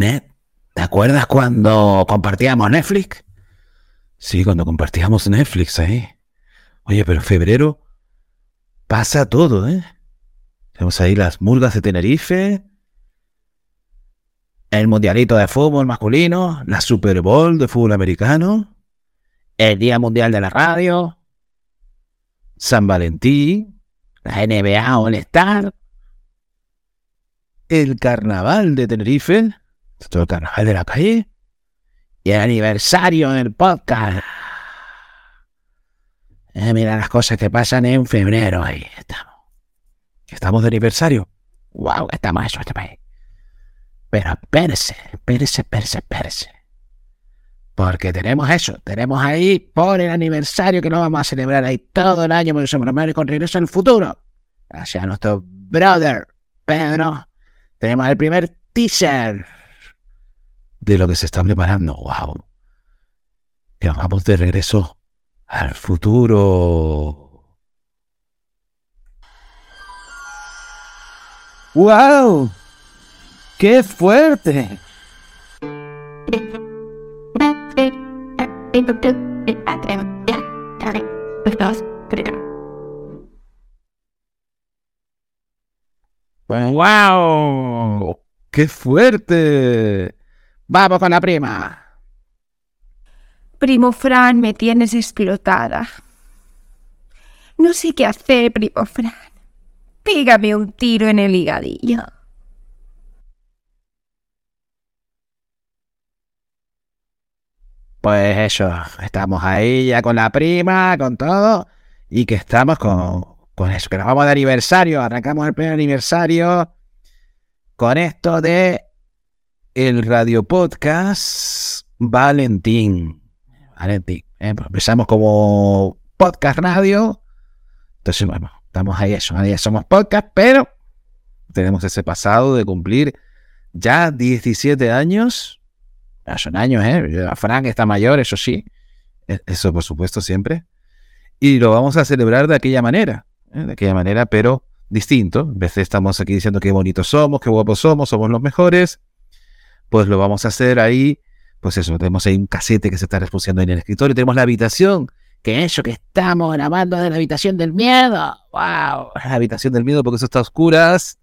¿te acuerdas cuando compartíamos Netflix? Sí, cuando compartíamos Netflix ahí. Oye, pero febrero pasa todo, ¿eh? Tenemos ahí las murgas de Tenerife, el mundialito de fútbol masculino, la Super Bowl de fútbol americano, el Día Mundial de la Radio, San Valentín, la NBA All Star, el Carnaval de Tenerife, todo el Carnaval de la calle, y el aniversario del podcast. Eh, mira las cosas que pasan en febrero, ahí estamos. Estamos de aniversario. ¡Wow! Estamos eso, este país. Pero espérese, espérese, espérese, espérese. Porque tenemos eso, tenemos ahí por el aniversario que lo vamos a celebrar ahí todo el año, porque somos hermanos con regreso al futuro. Gracias a nuestro brother Pedro, tenemos el primer teaser de lo que se está preparando. ¡Wow! Que vamos de regreso al futuro. ¡Wow! ¡Qué fuerte! ¡Wow! ¡Qué fuerte! Vamos con la prima. Primo Fran, me tienes explotada. No sé qué hacer, primo Fran. Pégame un tiro en el higadillo. Pues eso, estamos ahí ya con la prima, con todo, y que estamos con, con eso, que nos vamos de aniversario, arrancamos el primer aniversario con esto de el radio podcast Valentín. Valentín, ¿eh? Pues empezamos como podcast radio, entonces bueno, estamos ahí eso, ahí somos podcast, pero tenemos ese pasado de cumplir ya 17 años ya son años, ¿eh? Frank está mayor, eso sí. E, eso, por supuesto, siempre. Y lo vamos a celebrar de aquella manera. ¿eh? De aquella manera, pero distinto. En vez de estamos aquí diciendo qué bonitos somos, qué guapos somos, somos los mejores. Pues lo vamos a hacer ahí. Pues eso, tenemos ahí un casete que se está reproduciendo en el escritorio. Tenemos la habitación. Que eso que estamos grabando de la habitación del miedo. ¡Wow! La habitación del miedo porque eso está a oscuras.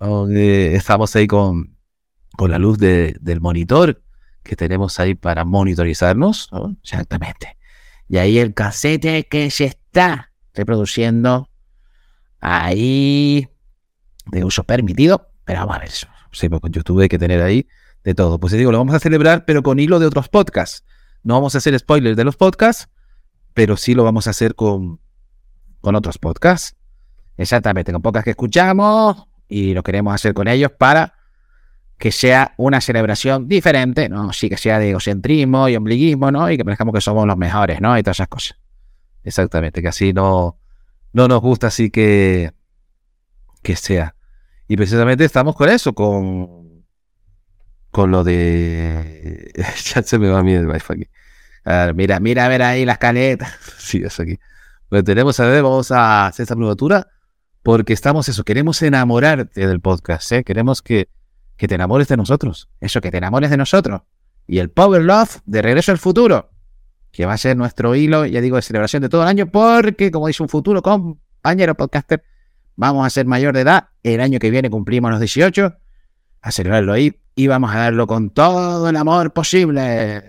estamos ahí con, con la luz del monitor que tenemos ahí para monitorizarnos. Exactamente. Y ahí el casete que se está reproduciendo ahí de uso permitido. Pero vamos a ver, sí, pues con YouTube que tener ahí de todo. Pues digo, lo vamos a celebrar, pero con hilo de otros podcasts. No vamos a hacer spoilers de los podcasts, pero sí lo vamos a hacer con, con otros podcasts. Exactamente, con podcasts que escuchamos y lo queremos hacer con ellos para que sea una celebración diferente, ¿no? Sí, que sea de egocentrismo y ombliguismo, ¿no? Y que parezcamos que somos los mejores, ¿no? Y todas esas cosas. Exactamente, que así no, no nos gusta así que, que sea. Y precisamente estamos con eso, con, con lo de... ya se me va a mí el wifi aquí. mira, mira a ver ahí las caletas. sí, eso aquí. Bueno, tenemos a ver, vamos a hacer esta probatura porque estamos eso, queremos enamorarte del podcast, ¿eh? Queremos que que te enamores de nosotros. Eso, que te enamores de nosotros. Y el Power Love de Regreso al Futuro, que va a ser nuestro hilo, ya digo, de celebración de todo el año, porque, como dice un futuro compañero podcaster, vamos a ser mayor de edad. El año que viene cumplimos los 18. A celebrarlo ahí y vamos a darlo con todo el amor posible.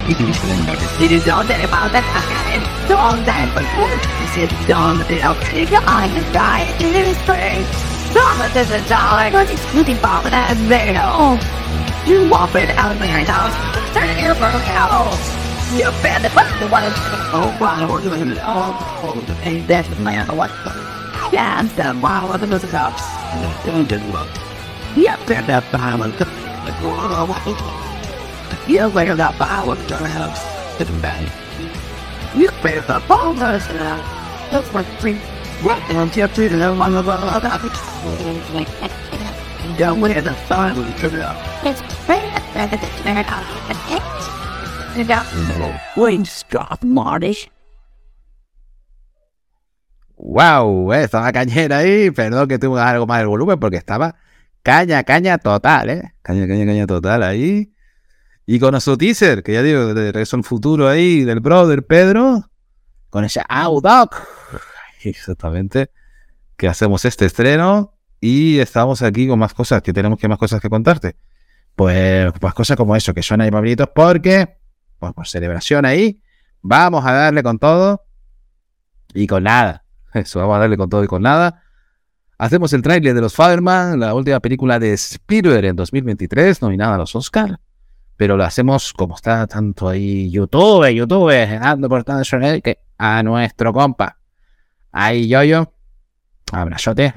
Yeah, the wow of the music ops. Don't do what. Yeah, bear that power. Yeah, bear that power. Don't help. It's bad. You bear the power. That's what we want. And you have to know one of our others. Don't wear the silence. It's bad. It's bad. It's bad. Wait, stop, Marty. Wow, eh, estaba cañera ahí. Perdón que tuve algo más el volumen porque estaba caña, caña total, ¿eh? Caña, caña, caña total ahí. Y con nuestro teaser, que ya digo, de Regreso al Futuro ahí, del brother Pedro, con ese Audoc. Exactamente. Que hacemos este estreno y estamos aquí con más cosas, que tenemos que más cosas que contarte. Pues, pues cosas como eso, que son ahí Pablitos, porque, pues por celebración ahí, vamos a darle con todo y con nada. Eso, vamos a darle con todo y con nada. Hacemos el tráiler de los Fireman, la última película de Spielberg en 2023, nominada a los Oscar. Pero lo hacemos como está tanto ahí YouTube, YouTube, dando por tanto que a nuestro compa. Ahí yo yo. Abrazote.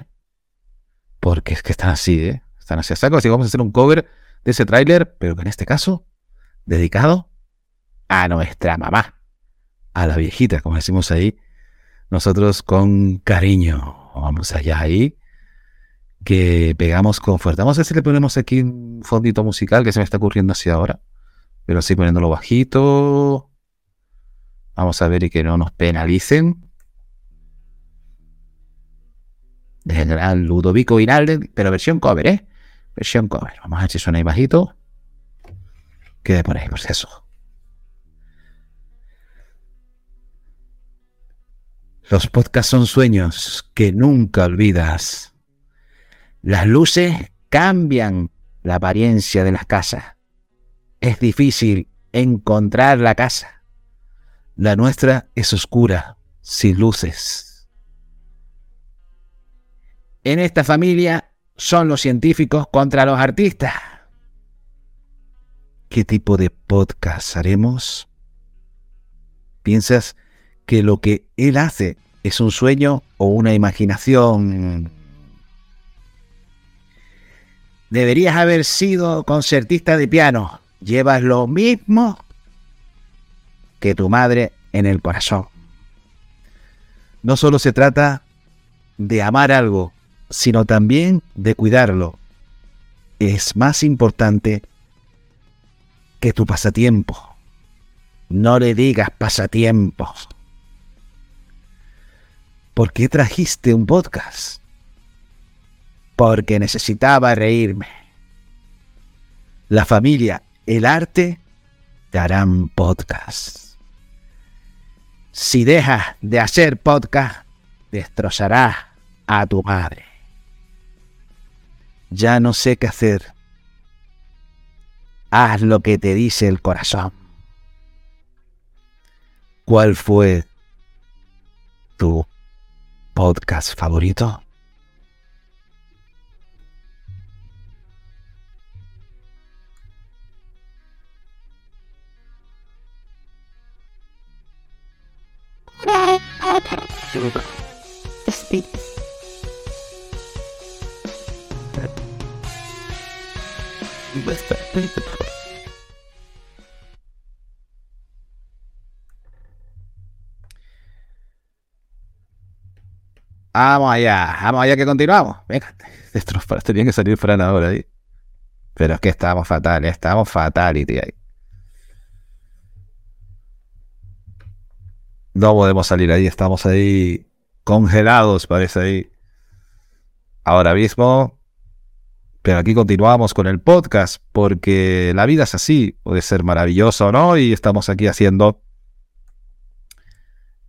Porque es que están así, ¿eh? Están así a saco. Así que vamos a hacer un cover de ese tráiler, pero que en este caso, dedicado a nuestra mamá. A la viejita, como decimos ahí. Nosotros con cariño vamos allá ahí, que pegamos con fuerza. Vamos a ver si le ponemos aquí un fondito musical que se me está ocurriendo así ahora, pero así poniéndolo bajito. Vamos a ver y que no nos penalicen. De general Ludovico Vinalde, pero versión cover, ¿eh? Versión cover. Vamos a ver si suena ahí bajito. Quede por ahí, eso. Los podcasts son sueños que nunca olvidas. Las luces cambian la apariencia de las casas. Es difícil encontrar la casa. La nuestra es oscura, sin luces. En esta familia son los científicos contra los artistas. ¿Qué tipo de podcast haremos? ¿Piensas que lo que él hace es un sueño o una imaginación. Deberías haber sido concertista de piano. Llevas lo mismo que tu madre en el corazón. No solo se trata de amar algo, sino también de cuidarlo. Es más importante que tu pasatiempo. No le digas pasatiempo. ¿Por qué trajiste un podcast? Porque necesitaba reírme. La familia, el arte, te harán podcast. Si dejas de hacer podcast, destrozarás a tu madre. Ya no sé qué hacer. Haz lo que te dice el corazón. ¿Cuál fue tu podcast favorito? Speak. Vamos allá, vamos allá que continuamos. Venga, esto que salir Fran ahora ahí. Pero es que estamos fatales, estamos fatality ahí. No podemos salir ahí, estamos ahí congelados, parece ahí. Ahora mismo. Pero aquí continuamos con el podcast porque la vida es así, puede ser maravillosa o no, y estamos aquí haciendo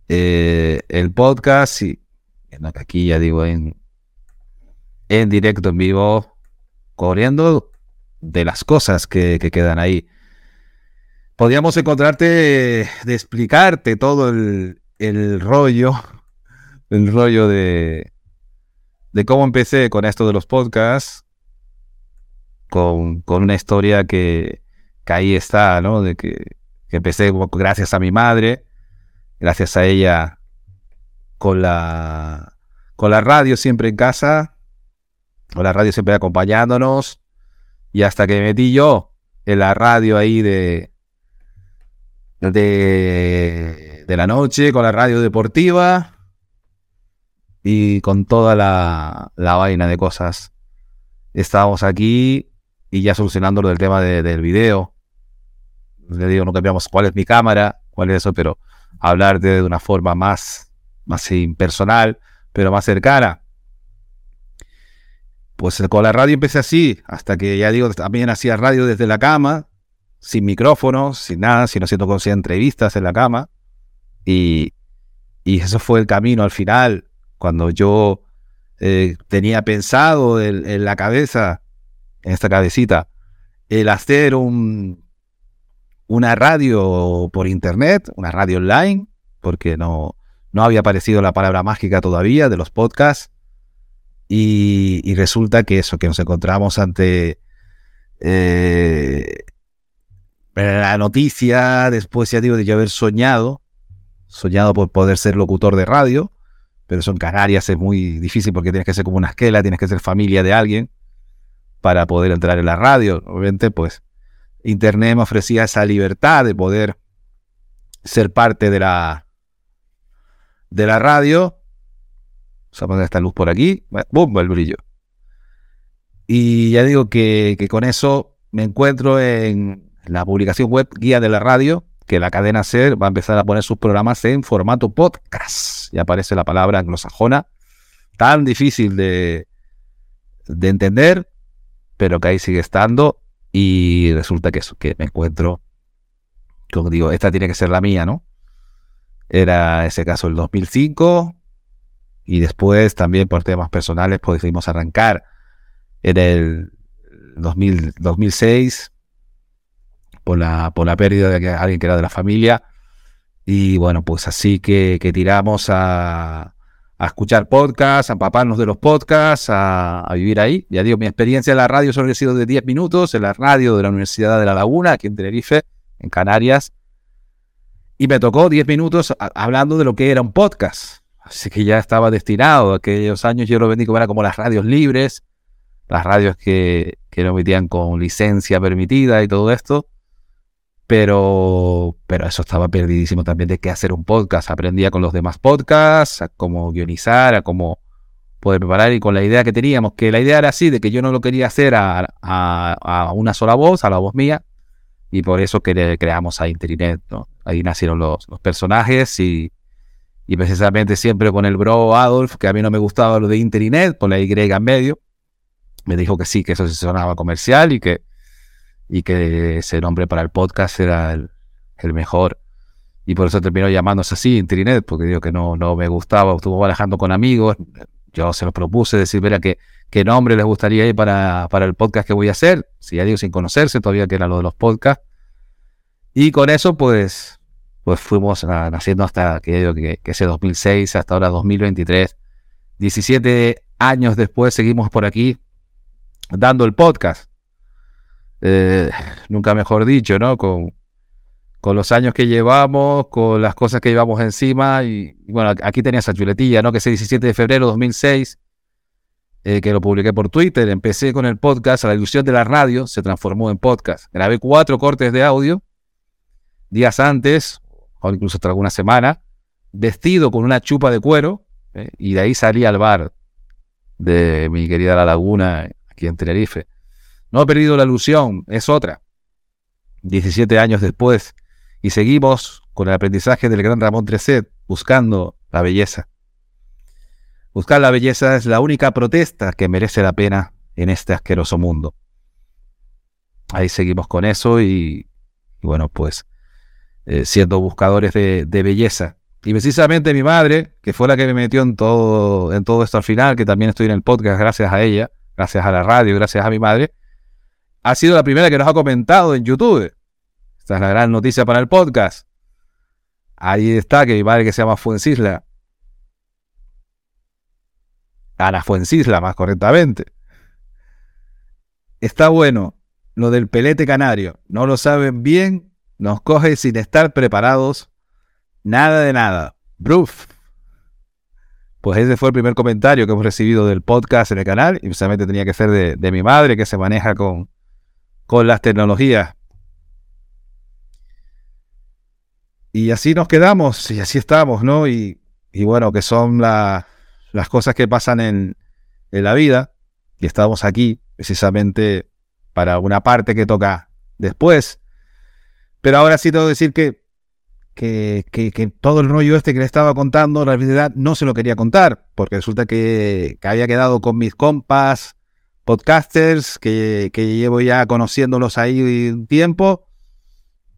eh, el podcast y aquí ya digo en, en directo, en vivo, corriendo de las cosas que, quedan ahí. Podríamos encontrarte de explicarte todo el, el rollo, el rollo de, de cómo empecé con esto de los podcasts, con, con una historia que, que, ahí está, ¿no? De que, que empecé gracias a mi madre, gracias a ella con la, con la radio siempre en casa, con la radio siempre acompañándonos, y hasta que me metí yo en la radio ahí de, de, de la noche, con la radio deportiva y con toda la, la vaina de cosas. Estábamos aquí y ya solucionando lo del tema del video. Le digo, no cambiamos cuál es mi cámara, cuál es eso, pero hablarte de una forma más más impersonal, pero más cercana. pues con la radio empecé así, hasta que ya digo, también hacía radio desde la cama, sin micrófonos, sin nada, sino haciendo cosas entrevistas en la cama. Y, y eso fue el camino al final, cuando yo eh, tenía pensado en, la cabeza, en esta cabecita, el hacer un, una radio por internet, una radio online, porque no, no había aparecido la palabra mágica todavía de los podcasts. Y, resulta que eso, que nos encontramos ante eh, la noticia, después ya digo, de yo haber soñado, soñado por poder ser locutor de radio, pero eso en Canarias es muy difícil porque tienes que ser como una esquela, tienes que ser familia de alguien para poder entrar en la radio. Obviamente, pues Internet me ofrecía esa libertad de poder ser parte de la, de la radio. Vamos a poner esta luz por aquí. ¡Bum! El brillo. Y ya digo que, con eso me encuentro en la publicación web Guía de la Radio, que la cadena SER va a empezar a poner sus programas en formato podcast. Ya aparece la palabra anglosajona, tan difícil de, de entender, pero que ahí sigue estando. Y resulta que eso, que me encuentro, como digo, esta tiene que ser la mía, ¿no? Era ese caso el 2005. Y después también por temas personales, pues decidimos arrancar en el 2000, 2006 por la, por la pérdida de alguien que era de la familia. Y bueno, pues así que, tiramos a, a, escuchar podcasts, a empaparnos de los podcasts, a, vivir ahí. Ya digo, mi experiencia en la radio solo ha sido de 10 minutos, en la radio de la Universidad de La Laguna, aquí en Tenerife, en Canarias. Y me tocó 10 minutos hablando de lo que era un podcast. Así que ya estaba destinado. Aquellos años yo lo vendí como era como las radios libres, las radios que, que lo emitían con licencia permitida y todo esto pero, pero eso estaba perdidísimo también de qué hacer un podcast. Aprendía con los demás podcasts, a cómo guionizar, a cómo poder preparar y con la idea que teníamos, que la idea era así, de que yo no lo quería hacer a, a, una sola voz, a la voz mía, y por eso creamos a Internet, ¿no? Ahí nacieron los, personajes y, y, precisamente siempre con el bro Adolf, que a mí no me gustaba lo de Internet, con la Y en medio, me dijo que sí, que eso se sonaba comercial y que y que ese nombre para el podcast era el, mejor. Y por eso terminó llamándose así, Intrinet, porque digo que no, no me gustaba, estuvo barajando con amigos. Yo se lo propuse, decir, mira, ¿qué, qué nombre les gustaría ir para, para el podcast que voy a hacer. Si ya digo, sin conocerse todavía, que era lo de los podcasts. Y con eso, pues, pues fuimos naciendo hasta que, digo, que, que ese 2006, hasta ahora 2023. 17 años después seguimos por aquí dando el podcast. Eh, nunca mejor dicho, ¿no? Con, con los años que llevamos, con las cosas que llevamos encima. Y, bueno, aquí tenía esa chuletilla, ¿no? Que es el 17 de febrero de 2006, eh, que lo publiqué por Twitter. Empecé con el podcast, la ilusión de la radio se transformó en podcast. Grabé cuatro cortes de audio días antes, o incluso hasta alguna semana, vestido con una chupa de cuero, ¿eh? y de ahí salí al bar de mi querida La Laguna, aquí en Tenerife. No he perdido la ilusión, es otra. 17 años después, y seguimos con el aprendizaje del gran Ramón Treset, buscando la belleza. Buscar la belleza es la única protesta que merece la pena en este asqueroso mundo. Ahí seguimos con eso y, bueno, pues eh, siendo buscadores de, de, belleza. Y precisamente mi madre, que fue la que me metió en todo, en todo esto al final, que también estoy en el podcast gracias a ella, gracias a la radio, gracias a mi madre, ha sido la primera que nos ha comentado en YouTube. Esta es la gran noticia para el podcast. Ahí está, que mi madre que se llama Fuencisla. Ana Fuencisla, más correctamente. Está bueno lo del pelete canario. No lo saben bien, nos coge sin estar preparados. Nada de nada. Bruf. Pues ese fue el primer comentario que hemos recibido del podcast en el canal. Y precisamente tenía que ser de, de mi madre, que se maneja con, con las tecnologías. Y así nos quedamos y así estamos, ¿no? Y, bueno, que son las cosas que pasan en, la vida. Y estamos aquí precisamente para una parte que toca después. Pero ahora sí tengo que decir que, que, que, todo el rollo este que le estaba contando, la realidad no se lo quería contar, porque resulta que, que había quedado con mis compas podcasters que llevo ya conociéndolos ahí un tiempo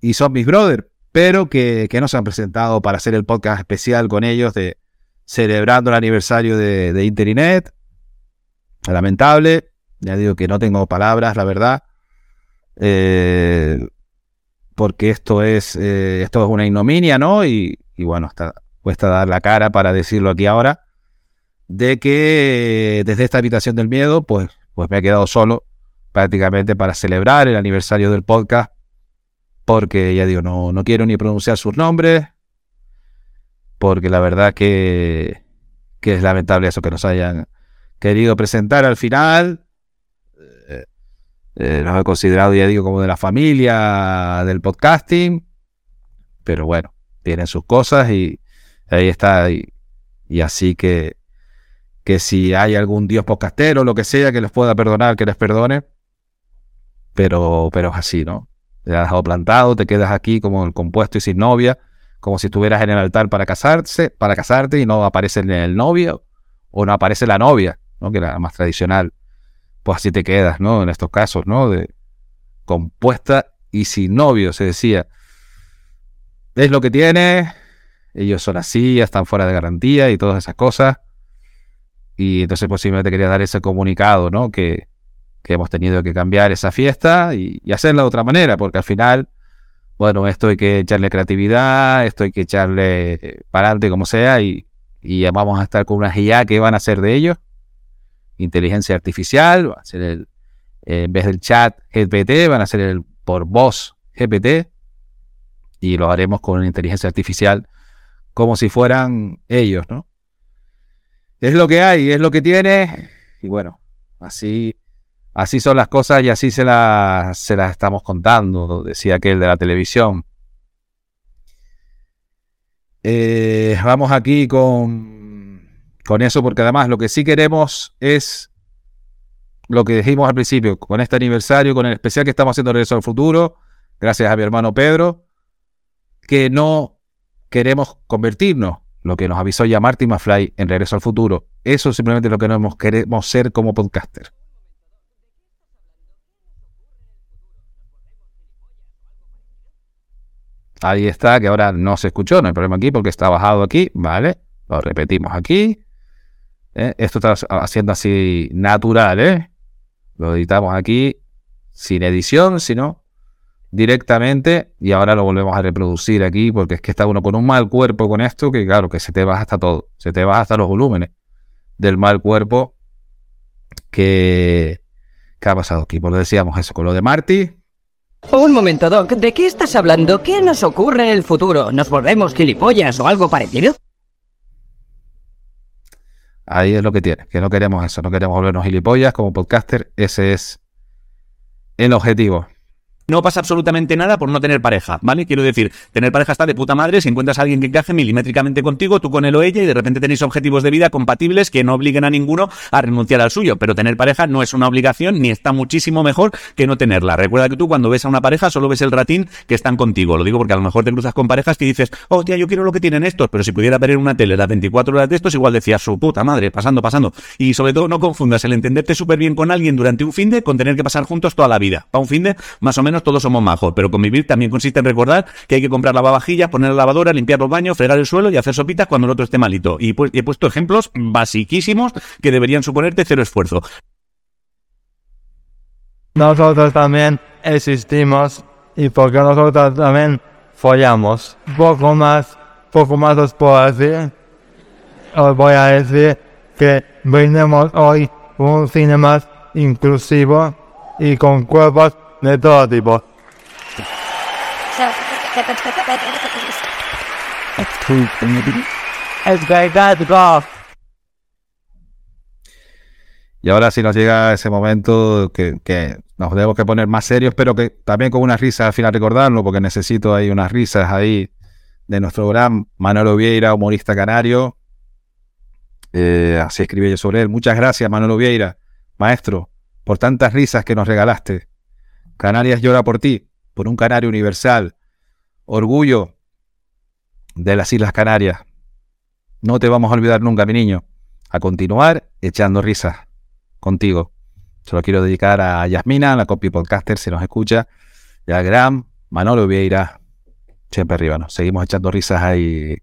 y son mis brothers, pero que, que no se han presentado para hacer el podcast especial con ellos de celebrando el aniversario de, de Internet. Lamentable, ya digo que no tengo palabras, la verdad. Eh, porque esto es, eh, esto es una ignominia, ¿no? Y, y bueno, está, cuesta dar la cara para decirlo aquí ahora, de que desde esta habitación del miedo, pues, pues me he quedado solo prácticamente para celebrar el aniversario del podcast, porque ya digo, no, no quiero ni pronunciar sus nombres, porque la verdad que, que es lamentable eso que nos hayan querido presentar al final. Eh, eh, los he considerado, ya digo, como de la familia del podcasting, pero bueno, tienen sus cosas y ahí está. Y, y así que, que si hay algún dios podcastero, lo que sea, que les pueda perdonar, que les perdone. Pero, pero es así, ¿no? Te has dejado plantado, te quedas aquí como el compuesto y sin novia, como si estuvieras en el altar para casarse, para casarte y no aparece el novio o no aparece la novia, ¿no? Que era más tradicional. Pues así te quedas, ¿no? En estos casos, ¿no? De compuesta y sin novio, se decía. Es lo que tiene, ellos son así, están fuera de garantía y todas esas cosas. Y entonces posiblemente quería dar ese comunicado, ¿no? Que, que hemos tenido que cambiar esa fiesta y, hacerla de otra manera, porque al final, bueno, esto hay que echarle creatividad, esto hay que echarle para adelante como sea y, y vamos a estar con unas IA que van a ser de ellos. Inteligencia artificial, va a ser el, eh, en vez del chat GPT, van a ser el por voz GPT y lo haremos con inteligencia artificial como si fueran ellos, ¿no? Es lo que hay, es lo que tiene y bueno, así así son las cosas y así se las se las estamos contando, decía aquel de la televisión. Eh, vamos aquí con, con eso, porque además lo que sí queremos es lo que dijimos al principio, con este aniversario, con el especial que estamos haciendo Regreso al Futuro, gracias a mi hermano Pedro, que no queremos convertirnos, lo que nos avisó ya Marty McFly en Regreso al Futuro. Eso simplemente es lo que no queremos ser como podcaster. Ahí está, que ahora no se escuchó, no hay problema aquí porque está bajado aquí, ¿vale? Lo repetimos aquí. ¿eh? Esto está haciendo así natural, ¿eh? Lo editamos aquí sin edición, sino directamente y ahora lo volvemos a reproducir aquí porque es que está uno con un mal cuerpo con esto que claro, que se te baja hasta todo, se te baja hasta los volúmenes del mal cuerpo que, que ha pasado aquí. Pues lo decíamos eso con lo de Marty, un momento, Doc. ¿De qué estás hablando? ¿Qué nos ocurre en el futuro? ¿Nos volvemos gilipollas o algo parecido? Ahí es lo que tiene, que no queremos eso, no queremos volvernos gilipollas como podcaster. Ese es el objetivo no pasa absolutamente nada por no tener pareja, ¿vale? Quiero decir, tener pareja está de puta madre si encuentras a alguien que encaje milimétricamente contigo, tú con él o ella, y de repente tenéis objetivos de vida compatibles que no obliguen a ninguno a renunciar al suyo. Pero tener pareja no es una obligación ni está muchísimo mejor que no tenerla. Recuerda que tú cuando ves a una pareja solo ves el ratín que están contigo. Lo digo porque a lo mejor te cruzas con parejas que dices, oh, tía, yo quiero lo que tienen estos, pero si pudiera ver en una tele las 24 horas de estos, igual decías, su puta madre, pasando, pasando. Y sobre todo no confundas el entenderte súper bien con alguien durante un fin de con tener que pasar juntos toda la vida. Para un fin de, más o menos todos somos majos pero convivir también consiste en recordar que hay que comprar lavavajillas, poner la lavadora, limpiar los baños, fregar el suelo y hacer sopitas cuando el otro esté malito. Y pues, he puesto ejemplos basiquísimos que deberían suponerte cero esfuerzo. Nosotros también existimos y porque nosotros también follamos. Poco más, poco más os puedo decir. Os voy a decir que brindemos hoy un cine más inclusivo y con cuerpos de todo tipo. Y ahora sí nos llega ese momento que, que, nos tenemos que poner más serios, pero que también con una risa al final recordarlo, porque necesito ahí unas risas ahí de nuestro gran Manolo Vieira, humorista canario. Eh, así escribí yo sobre él. Muchas gracias, Manolo Vieira, maestro, por tantas risas que nos regalaste. Canarias llora por ti, por un canario universal. Orgullo de las Islas Canarias. No te vamos a olvidar nunca, mi niño. A continuar echando risas contigo. Se lo quiero dedicar a Yasmina, la copy podcaster, si nos escucha, y a Graham, Manolo Vieira, siempre arriba, ¿no? Seguimos echando risas ahí,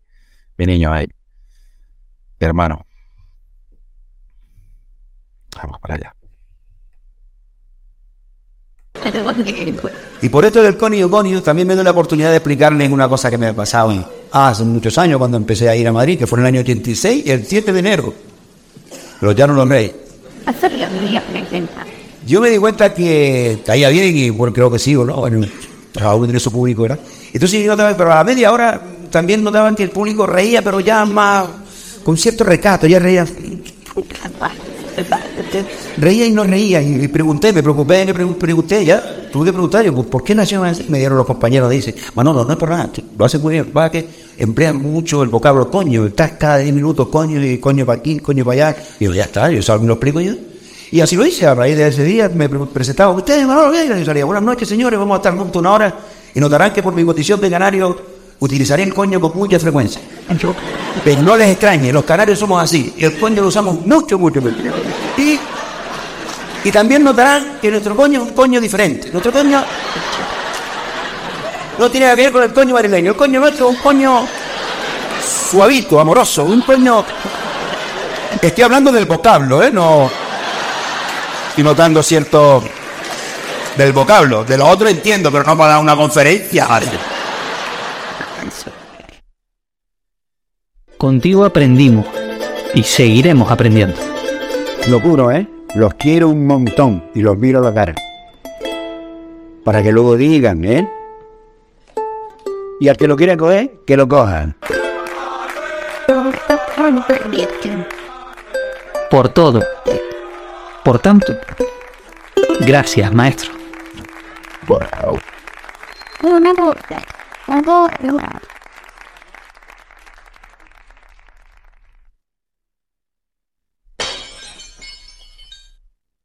mi niño ahí. Hermano. Vamos para allá. Y por esto del conio conio también me doy la oportunidad de explicarles una cosa que me ha pasado en- hace muchos años cuando empecé a ir a Madrid, que fue en el año 86, el 7 de enero. Los Llanos los Reyes. Yo me di cuenta que caía bien y bueno, creo que sí, ¿o ¿no? Bueno, uno tiene su público, ¿verdad? Entonces yo notaba, pero a la media hora también notaban que el público reía, pero ya más, con cierto recato, ya reía. Reía y no reía, y pregunté, me preocupé, me pre- pregunté, ya, tuve que preguntar, ¿por qué nació así? Me dieron los compañeros, dice, Manolo, no es por nada, lo hacen muy bien, va que emplean mucho el vocablo coño, estás cada 10 minutos coño, y coño para aquí, coño para allá, y yo, ya está, yo salgo y lo explico yo. Y así lo hice, a raíz de ese día me pre- presentaba, ustedes, Manolo Vieira, y salía, buenas noches señores, vamos a estar juntos una hora, y notarán que por mi condición de canario utilizaré el coño con mucha frecuencia. Pero no les extrañe, los canarios somos así. El coño lo usamos mucho, mucho, mucho. Y, y también notarán que nuestro coño es un coño diferente. Nuestro coño no tiene nada que ver con el coño madrileño. El coño nuestro es un coño suavito, amoroso. Un coño... Estoy hablando del vocablo, ¿eh? No... Estoy notando cierto... Del vocablo. De lo otro entiendo, pero no para una conferencia. Contigo aprendimos y seguiremos aprendiendo. Lo juro, ¿eh? Los quiero un montón y los miro a la cara. Para que luego digan, ¿eh? Y al que lo quiera coger, que lo cojan. Por todo. Por tanto, gracias, maestro. That.